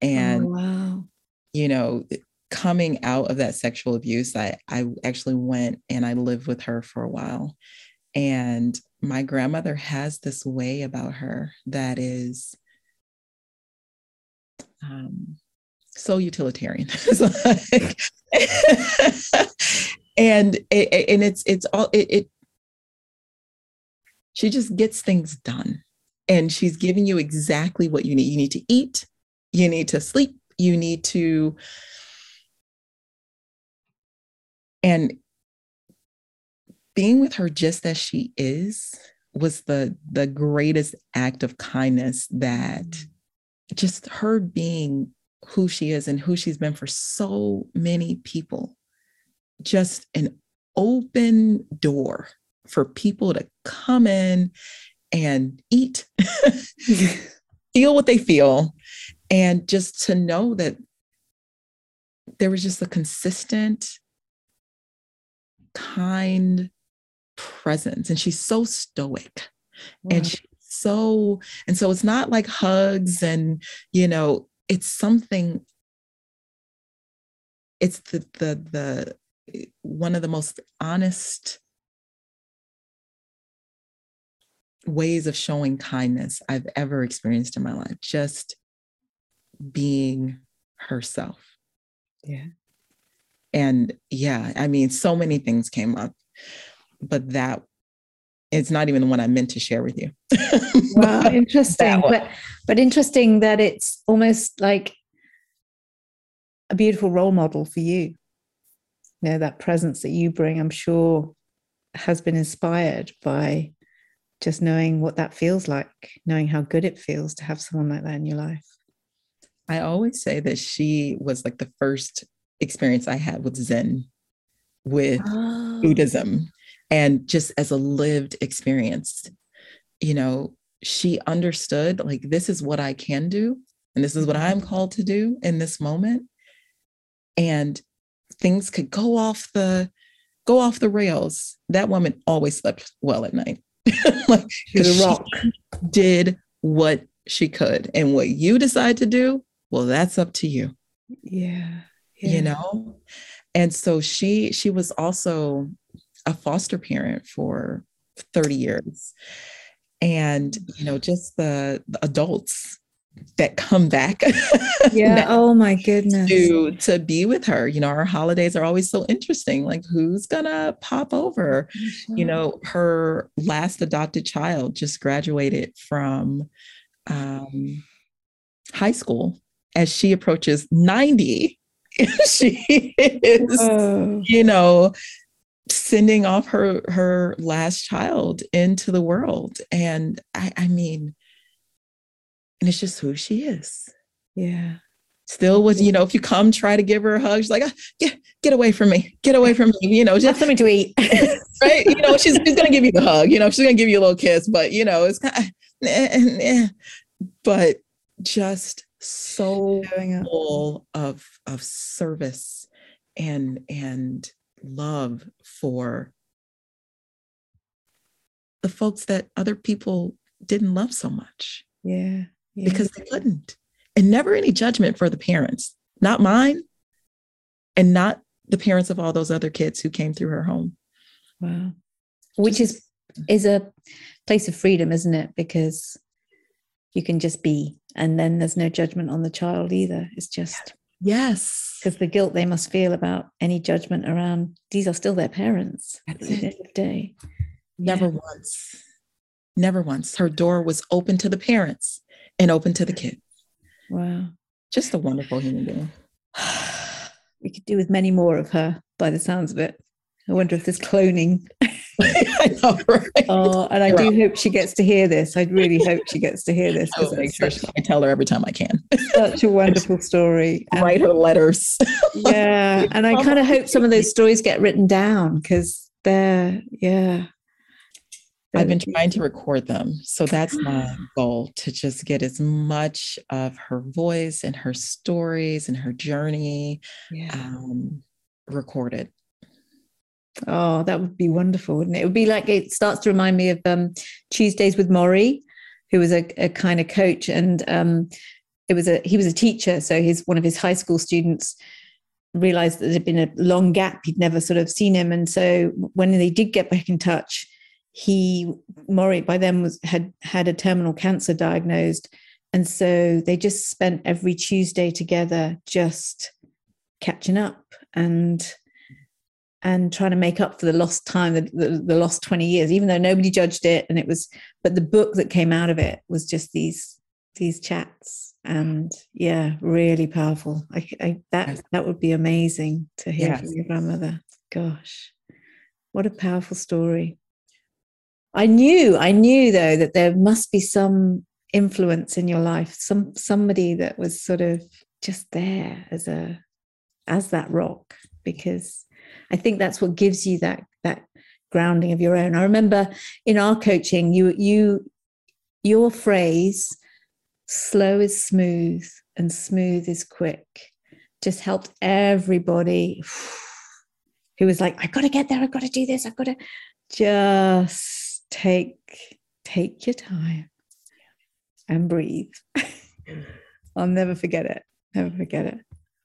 and oh, wow. you know, coming out of that sexual abuse, I I actually went and I lived with her for a while, and my grandmother has this way about her that is um, so utilitarian. like, and it, and it's it's all it, it she just gets things done. And she's giving you exactly what you need. You need to eat. You need to sleep. You need to and being with her just as she is was the the greatest act of kindness that mm-hmm. just her being who she is and who she's been for so many people just an open door for people to come in and eat feel what they feel and just to know that there was just a consistent kind presence and she's so stoic. Wow. and she's so and so it's not like hugs and you know it's something it's the the the one of the most honest ways of showing kindness I've ever experienced in my life just being herself. Yeah and yeah i mean so many things came up but that it's not even the one I meant to share with you. wow, interesting. But but interesting that it's almost like a beautiful role model for you. You know, that presence that you bring, I'm sure has been inspired by just knowing what that feels like, knowing how good it feels to have someone like that in your life. I always say that she was like the first experience I had with Zen, with oh. Buddhism and just as a lived experience you know she understood like this is what i can do and this is what i'm mm-hmm. called to do in this moment and things could go off the go off the rails. That woman always slept well at night. Like she rock. did what she could and what you decide to do well that's up to you. Yeah, yeah. you know and so she she was also a foster parent for 30 years. And, you know, just the, the adults that come back. yeah. oh my goodness. To to be with her. You know, our holidays are always so interesting. Like who's gonna pop over? Sure. You know, her last adopted child just graduated from um, high school as she approaches 90. she is, Whoa. you know, sending off her her last child into the world. And i i mean and it's just who she is. Yeah. Still was you know if you come try to give her a hug she's like oh, get get away from me get away from me you know just something to eat. Right you know she's, she's gonna give you the hug you know she's gonna give you a little kiss but you know it's kind of eh, eh, but just so full of of service and and love for the folks that other people didn't love so much. Yeah, yeah. Because they couldn't. And never any judgment for the parents, not mine, and not the parents of all those other kids who came through her home. Wow. Which is uh, is a place of freedom, isn't it? Because you can just be and then there's no judgment on the child either. It's just Yes. Because the guilt they must feel about any judgment around these are still their parents at the end of the day. Never yeah. once. Never once. Her door was open to the parents and open to the kids. Wow. Just a wonderful human being. we could do with many more of her by the sounds of it. I wonder if there's cloning. Know, right? Oh, and I You're do right. hope she gets to hear this. I really hope she gets to hear this I because make sure I tell her every time I can. such a wonderful story. And- Write her letters. yeah, and I kind of hope some of those stories get written down because they're yeah. I've been trying to record them. So that's my goal to just get as much of her voice and her stories and her journey Yeah. um, recorded. Oh, that would be wonderful, wouldn't it? It would be like it starts to remind me of um, Tuesdays with Morrie, who was a, a kind of coach, and um, it was a he was a teacher. So his one of his high school students realized that there had been a long gap; he'd never sort of seen him, and so when they did get back in touch, he Morrie by then was had had a terminal cancer diagnosed, and so they just spent every Tuesday together, just catching up and and trying to make up for the lost time, the, the, the lost 20 years, even though nobody judged it. And it was, but the book that came out of it was just these, these chats and yeah, really powerful. I, I that, that would be amazing to hear Yes. from your grandmother. Gosh, what a powerful story. I knew, I knew though that there must be some influence in your life, some, somebody that was sort of just there as a, as that rock, because I think that's what gives you that that grounding of your own. I remember in our coaching, you you your phrase "slow is smooth and smooth is quick" just helped everybody who was like, "I got to get there. I've got to do this. I've got to just take take your time and breathe." I'll never forget it. Never forget it.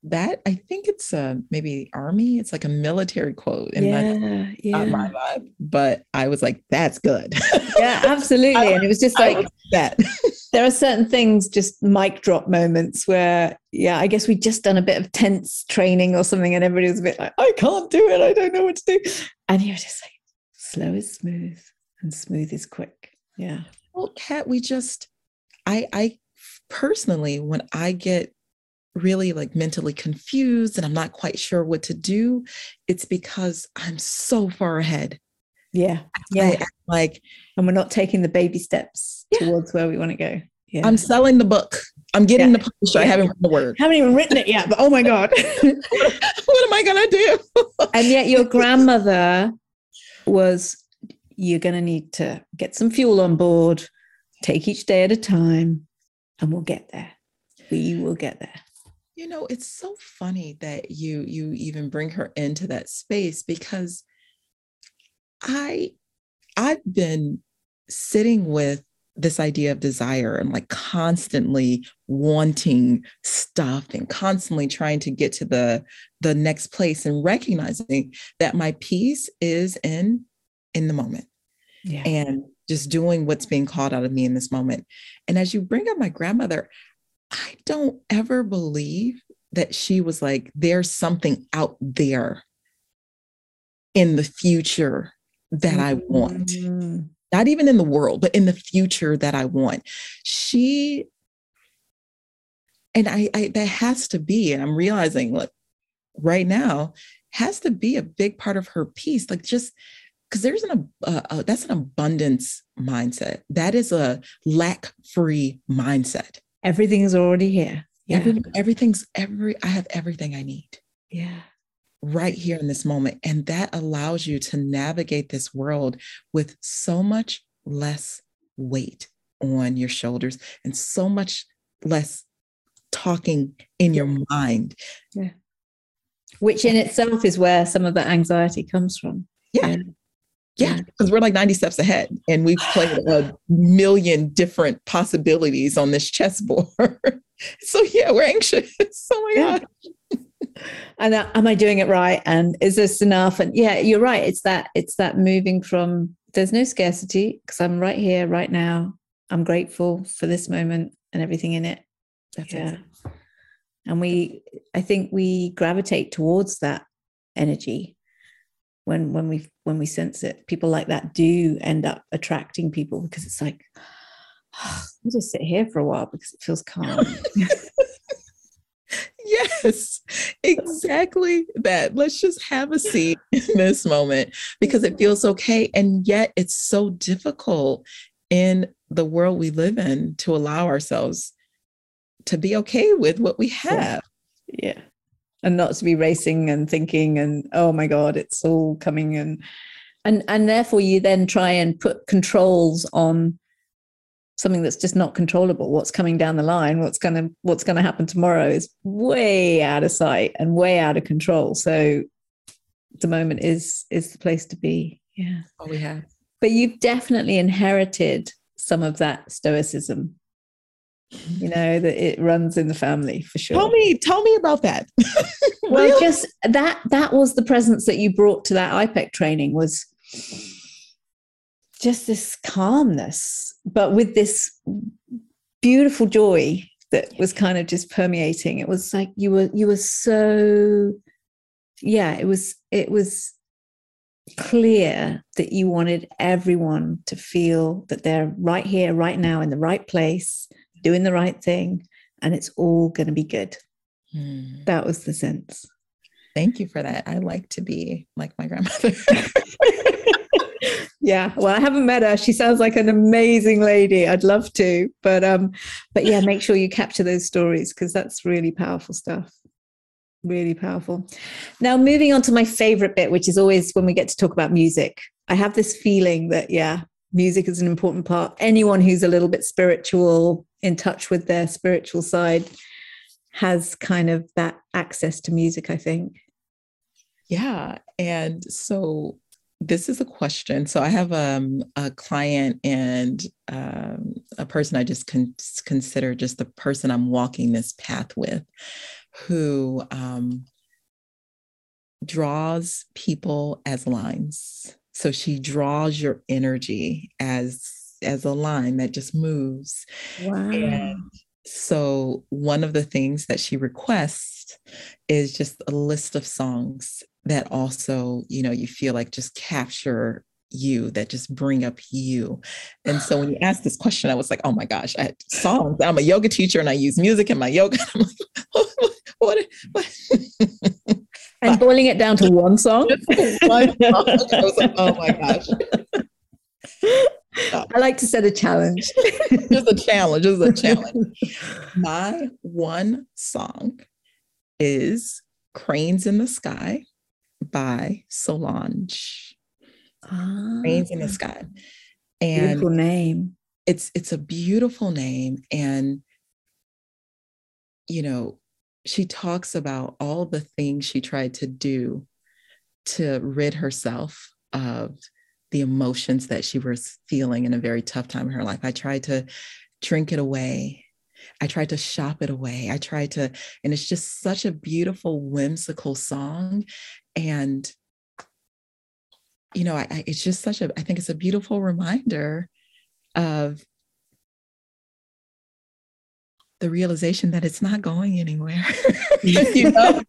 That I think it's uh, maybe army. It's like a military quote, and that's yeah, yeah. not my vibe. But I was like, "That's good." yeah, absolutely. And it was just like like that. there are certain things, just mic drop moments where, yeah, I guess we'd just done a bit of tense training or something, and everybody was a bit like, I can't do it. I don't know what to do. And you're just like, slow is smooth and smooth is quick. Yeah. Well, Kat, we just, I, I personally, when I get really like mentally confused and I'm not quite sure what to do, it's because I'm so far ahead. Yeah. Yeah. act like And we're not taking the baby steps Yeah. towards where we want to go. Yeah. I'm selling the book. I'm getting Yeah. the publisher. I haven't written the word. haven't even written it yet, but oh my God. what am I gonna do? and yet your grandmother was you're going to need to get some fuel on board take each day at a time and we'll get there we will get there you know it's so funny that you you even bring her into that space because i i've been sitting with this idea of desire and like constantly wanting stuff and constantly trying to get to the the next place and recognizing that my peace is in in the moment yeah and just doing what's being called out of me in this moment. And as you bring up my grandmother, I don't ever believe that she was like, there's something out there in the future that I want. Mm, Not even in the world, but in the future that I want. She, and I, I that has to be, and I'm realizing like right now, has to be a big part of her peace. Like just because there's an uh, uh, that's an abundance mindset. That is a lack free mindset. Everything is already here yeah Every, everything's every. I have everything I need yeah right here in this moment, and that allows you to navigate this world with so much less weight on your shoulders and so much less talking in your mind. Yeah. which in itself is where some of the anxiety comes from Yeah. Yeah, because we're like 90 steps ahead and we've played a million different possibilities on this chessboard. so yeah, we're anxious. Oh my Yeah. God. and uh, am i doing it right and is this enough and yeah you're right it's that it's that moving from there's no scarcity because i'm right here right now i'm grateful for this moment and everything in it That's yeah it. and we i think we gravitate towards that energy when when we when we sense it people like that do end up attracting people because it's like ah, i'll just sit here for a while because it feels calm Yes, exactly that. Let's just have a seat in this moment because it feels okay. And yet it's so difficult in the world we live in to allow ourselves to be okay with what we have. Yeah. And not to be racing and thinking and oh my God, it's all coming and and and therefore you then try and put controls on something that's just not controllable. What's coming down the line what's going to what's going to happen tomorrow is way out of sight and way out of control. So the moment is is the place to be. Yeah. All we have but you've definitely inherited some of that stoicism you know that it runs in the family for sure. Tell me tell me about that. Well just that that was the presence that you brought to that iPEC training was just this calmness, but with this beautiful joy that was kind of just permeating. It was like you were you were so yeah, it was it was clear that you wanted everyone to feel that they're right here, right now, in the right place, doing the right thing, and it's all going to be good. Hmm. That was the sense. Thank you for that. I like to be like my grandmother. yeah well i haven't met her she sounds like an amazing lady i'd love to but um but yeah make sure you capture those stories because that's really powerful stuff really powerful now moving on to my favorite bit which is always when we get to talk about music i have this feeling that yeah music is an important part anyone who's a little bit spiritual in touch with their spiritual side has kind of that access to music i think yeah and so this is a question. So I have um, a client and um, a person I just con- consider just the person I'm walking this path with, who um, draws people as lines. So she draws your energy as as a line that just moves. Wow. And so one of the things that she requests is just a list of songs that also, you know, you feel like just capture you that just bring up you. And so when you asked this question, I was like, oh my gosh, I had songs. I'm a yoga teacher and I use music in my yoga. I'm like, what? what? and boiling it down to one song. one song. I was like, oh my gosh. I like to set a challenge. just a challenge, just a challenge. My one song is Cranes in the Sky by Solange. Ah, Cranes in the Sky. And beautiful name. It's it's a beautiful name. And you know, she talks about all the things she tried to do to rid herself of the emotions that she was feeling in a very tough time in her life. I tried to drink it away. I tried to shop it away. I tried to, and it's just such a beautiful, whimsical song. And, you know, I, I, it's just such a, I think it's a beautiful reminder of the realization that it's not going anywhere. you know,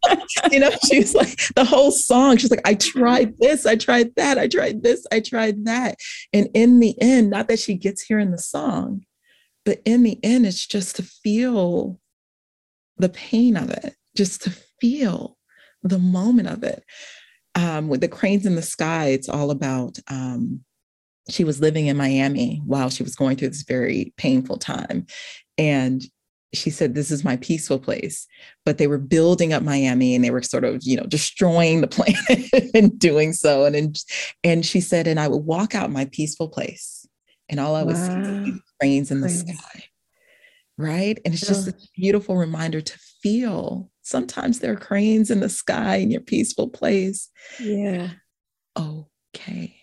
you know, she's like the whole song. She's like, I tried this, I tried that, I tried this, I tried that. And in the end, not that she gets here in the song, but in the end, it's just to feel the pain of it, just to feel the moment of it. Um, with the cranes in the sky, it's all about um, she was living in Miami while she was going through this very painful time. And she said this is my peaceful place but they were building up miami and they were sort of you know destroying the planet and doing so and and, and she said and i would walk out my peaceful place and all i was wow. seeing cranes in the sky. Right? And it's just a beautiful reminder to feel sometimes there are cranes in the sky in your peaceful place. Yeah. Okay.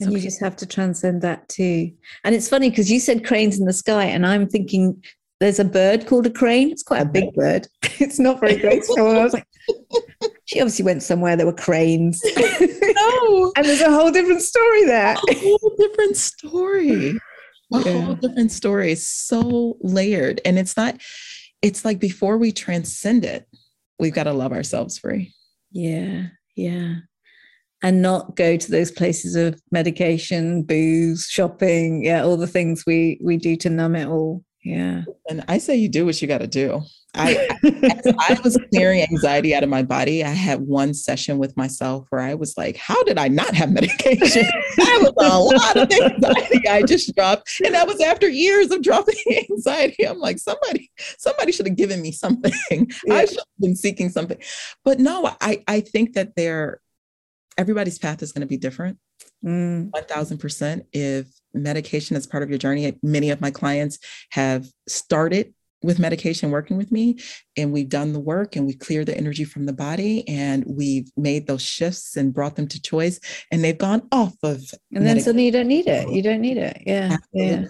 And okay. you just have to transcend that too. And it's funny because you said cranes in the sky, and I'm thinking there's a bird called a crane. It's quite a big bird. it's not very graceful. I was like, she obviously went somewhere there were cranes. no. and there's a whole different story there. A whole different story. A yeah. whole different story. It's so layered. And it's not, it's like before we transcend it, we've got to love ourselves free. Yeah. Yeah. And not go to those places of medication, booze, shopping, yeah, all the things we we do to numb it all Yeah. And I say you do what you got to do. I, I was clearing anxiety out of my body. I had one session with myself where I was like, how did I not have medication? that was a lot of anxiety I just dropped. And that was after years of dropping anxiety. I'm like, somebody, somebody should have given me something. Yeah. I should have been seeking something. But no, I, I think that they're everybody's path is going to be different. Mm. 1000%. If medication as part of your journey, many of my clients have started with medication working with me and we've done the work and we cleared the energy from the body and we've made those shifts and brought them to choice and they've gone off of and then suddenly you don't need it. You don't need it. Yeah. Absolutely. yeah.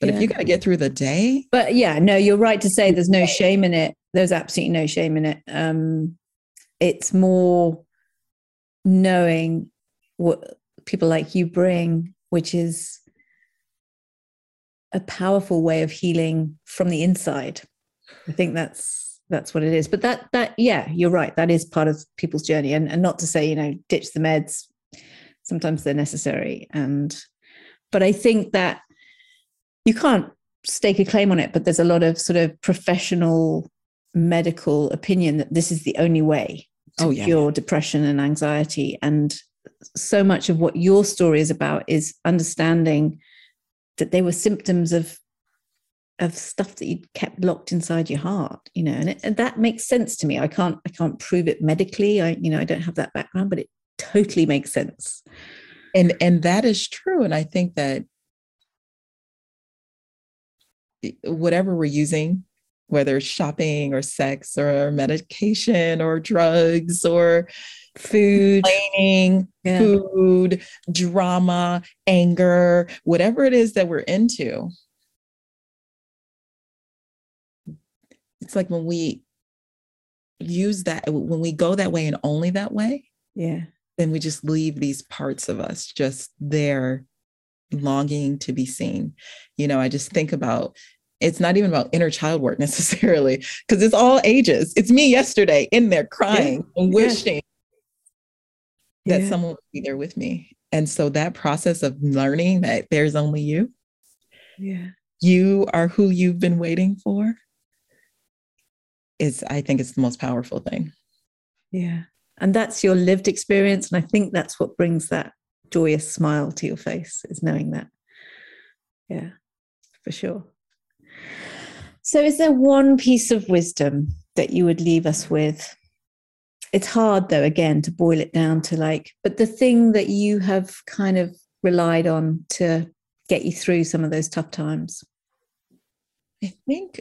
But yeah. if you got to get through the day but yeah no you're right to say there's no shame in it. There's absolutely no shame in it. Um it's more knowing what people like you bring, which is a powerful way of healing from the inside. I think that's that's what it is. But that that yeah, you're right. That is part of people's journey. And and not to say, you know, ditch the meds. Sometimes they're necessary. And but I think that you can't stake a claim on it, but there's a lot of sort of professional medical opinion that this is the only way to oh, yeah. cure depression and anxiety. And so much of what your story is about is understanding that they were symptoms of of stuff that you kept locked inside your heart you know and, it, and, that makes sense to me. I can't i can't prove it medically. I you know i don't have that background but it totally makes sense. And and that is true. And i think that whatever we're using whether it's shopping or sex or medication or drugs or food, complaining, yeah. food, drama, anger, whatever it is that we're into. It's like when we use that, when we go that way and only that way, yeah, then we just leave these parts of us just there longing to be seen. You know, I just think about it's not even about inner child work necessarily because it's all ages. It's me yesterday in there crying yeah. and wishing. That yeah. someone would be there with me. And so that process of learning that there's only you. Yeah. You are who you've been waiting for. Is I think it's the most powerful thing. Yeah. And that's your lived experience. And I think that's what brings that joyous smile to your face, is knowing that. Yeah, for sure. So, is there one piece of wisdom that you would leave us with? It's hard, though, again, to boil it down to like, but the thing that you have kind of relied on to get you through some of those tough times? I think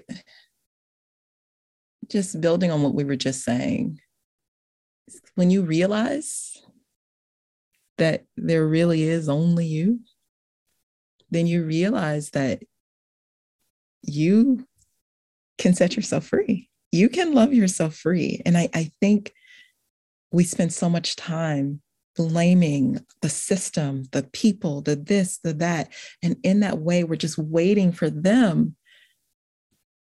just building on what we were just saying, when you realize that there really is only you, then you realize that you can set yourself free. You can love yourself free. And I, I think we spend so much time blaming the system, the people, the this, the that. And in that way, we're just waiting for them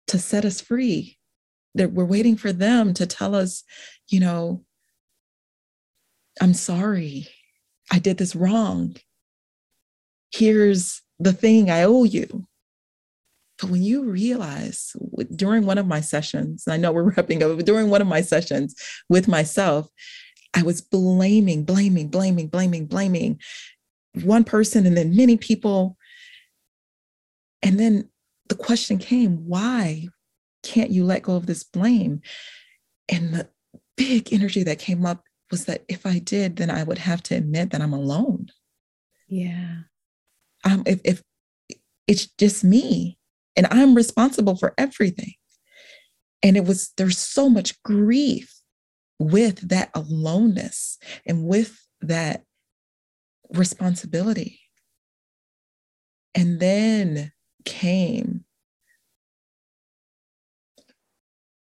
to set us free. That we're waiting for them to tell us, you know, I'm sorry, I did this wrong. Here's the thing I owe you. But when you realize during one of my sessions, I know we're wrapping up, but during one of my sessions with myself, I was blaming, blaming, blaming, blaming, blaming one person and then many people. And then the question came, why can't you let go of this blame? And the big energy that came up was that if I did, then I would have to admit that I'm alone. Yeah. Um, if, if it's just me, and I'm responsible for everything. And it was, there's so much grief with that aloneness and with that responsibility. And then came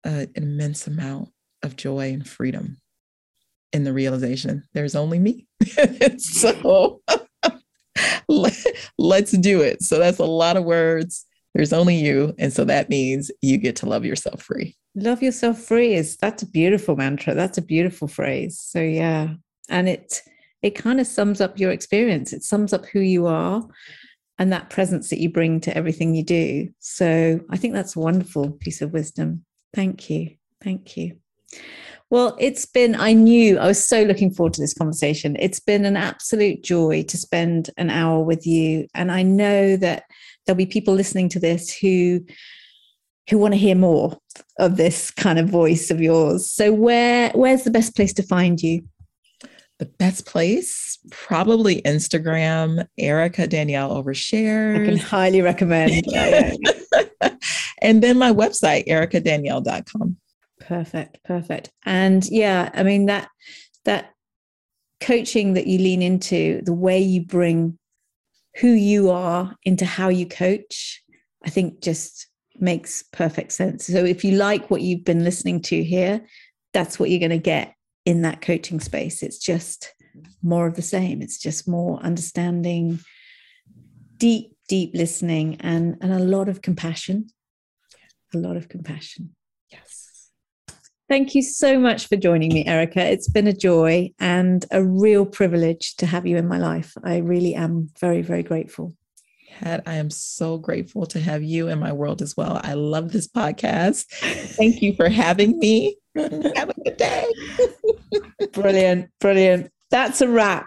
an immense amount of joy and freedom in the realization there's only me. so let, let's do it. So that's a lot of words there's only you. And so that means you get to love yourself free. Love yourself free is that's a beautiful mantra. That's a beautiful phrase. So yeah. And it it kind of sums up your experience. It sums up who you are. and that presence that you bring to everything you do. So I think that's a wonderful piece of wisdom. Thank you. Thank you. Well, it's been, I knew I was so looking forward to this conversation. It's been an absolute joy to spend an hour with you. And I know that there'll be people listening to this who who want to hear more of this kind of voice of yours. So where where's the best place to find you? The best place, probably Instagram, Erica Danielle Overshare. I can highly recommend. and then my website, ericadanielle.com. Perfect, perfect. And yeah, I mean that that coaching that you lean into, the way you bring who you are into how you coach, I think just makes perfect sense. So if you like what you've been listening to here, that's what you're going to get in that coaching space. It's just more of the same. It's just more understanding, deep, deep listening, and, and a lot of compassion. A lot of compassion. Thank you so much for joining me, Erica. It's been a joy and a real privilege to have you in my life. I really am very, very grateful. Kat, I am so grateful to have you in my world as well. I love this podcast. Thank you for having me. have a good day. brilliant, brilliant. That's a wrap.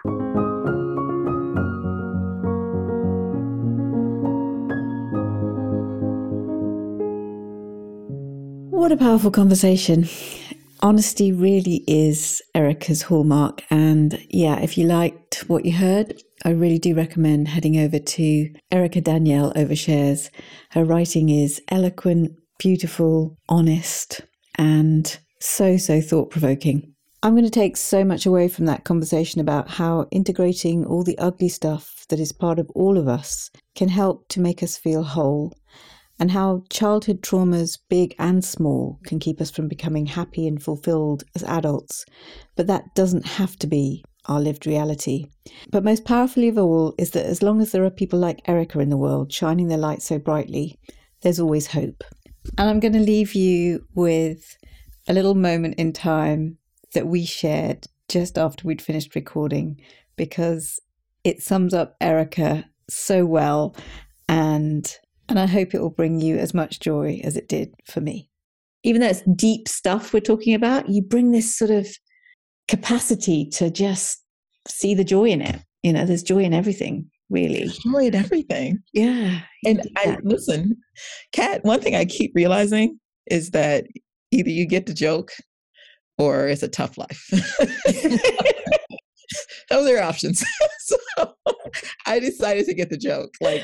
What a powerful conversation. Honesty really is Erica's hallmark. And yeah, if you liked what you heard, I really do recommend heading over to Erica Danielle Overshares. Her writing is eloquent, beautiful, honest, and so, so thought provoking. I'm going to take so much away from that conversation about how integrating all the ugly stuff that is part of all of us can help to make us feel whole and how childhood traumas, big and small, can keep us from becoming happy and fulfilled as adults. But that doesn't have to be our lived reality. But most powerfully of all is that as long as there are people like Erica in the world shining their light so brightly, there's always hope. And I'm going to leave you with a little moment in time that we shared just after we'd finished recording because it sums up Erica so well and and I hope it will bring you as much joy as it did for me. Even though it's deep stuff we're talking about, you bring this sort of capacity to just see the joy in it. You know, there's joy in everything, really. joy in everything. Yeah. And I listen, Kat, one thing I keep realizing is that either you get the joke or it's a tough life. Those are options. so I decided to get the joke. Like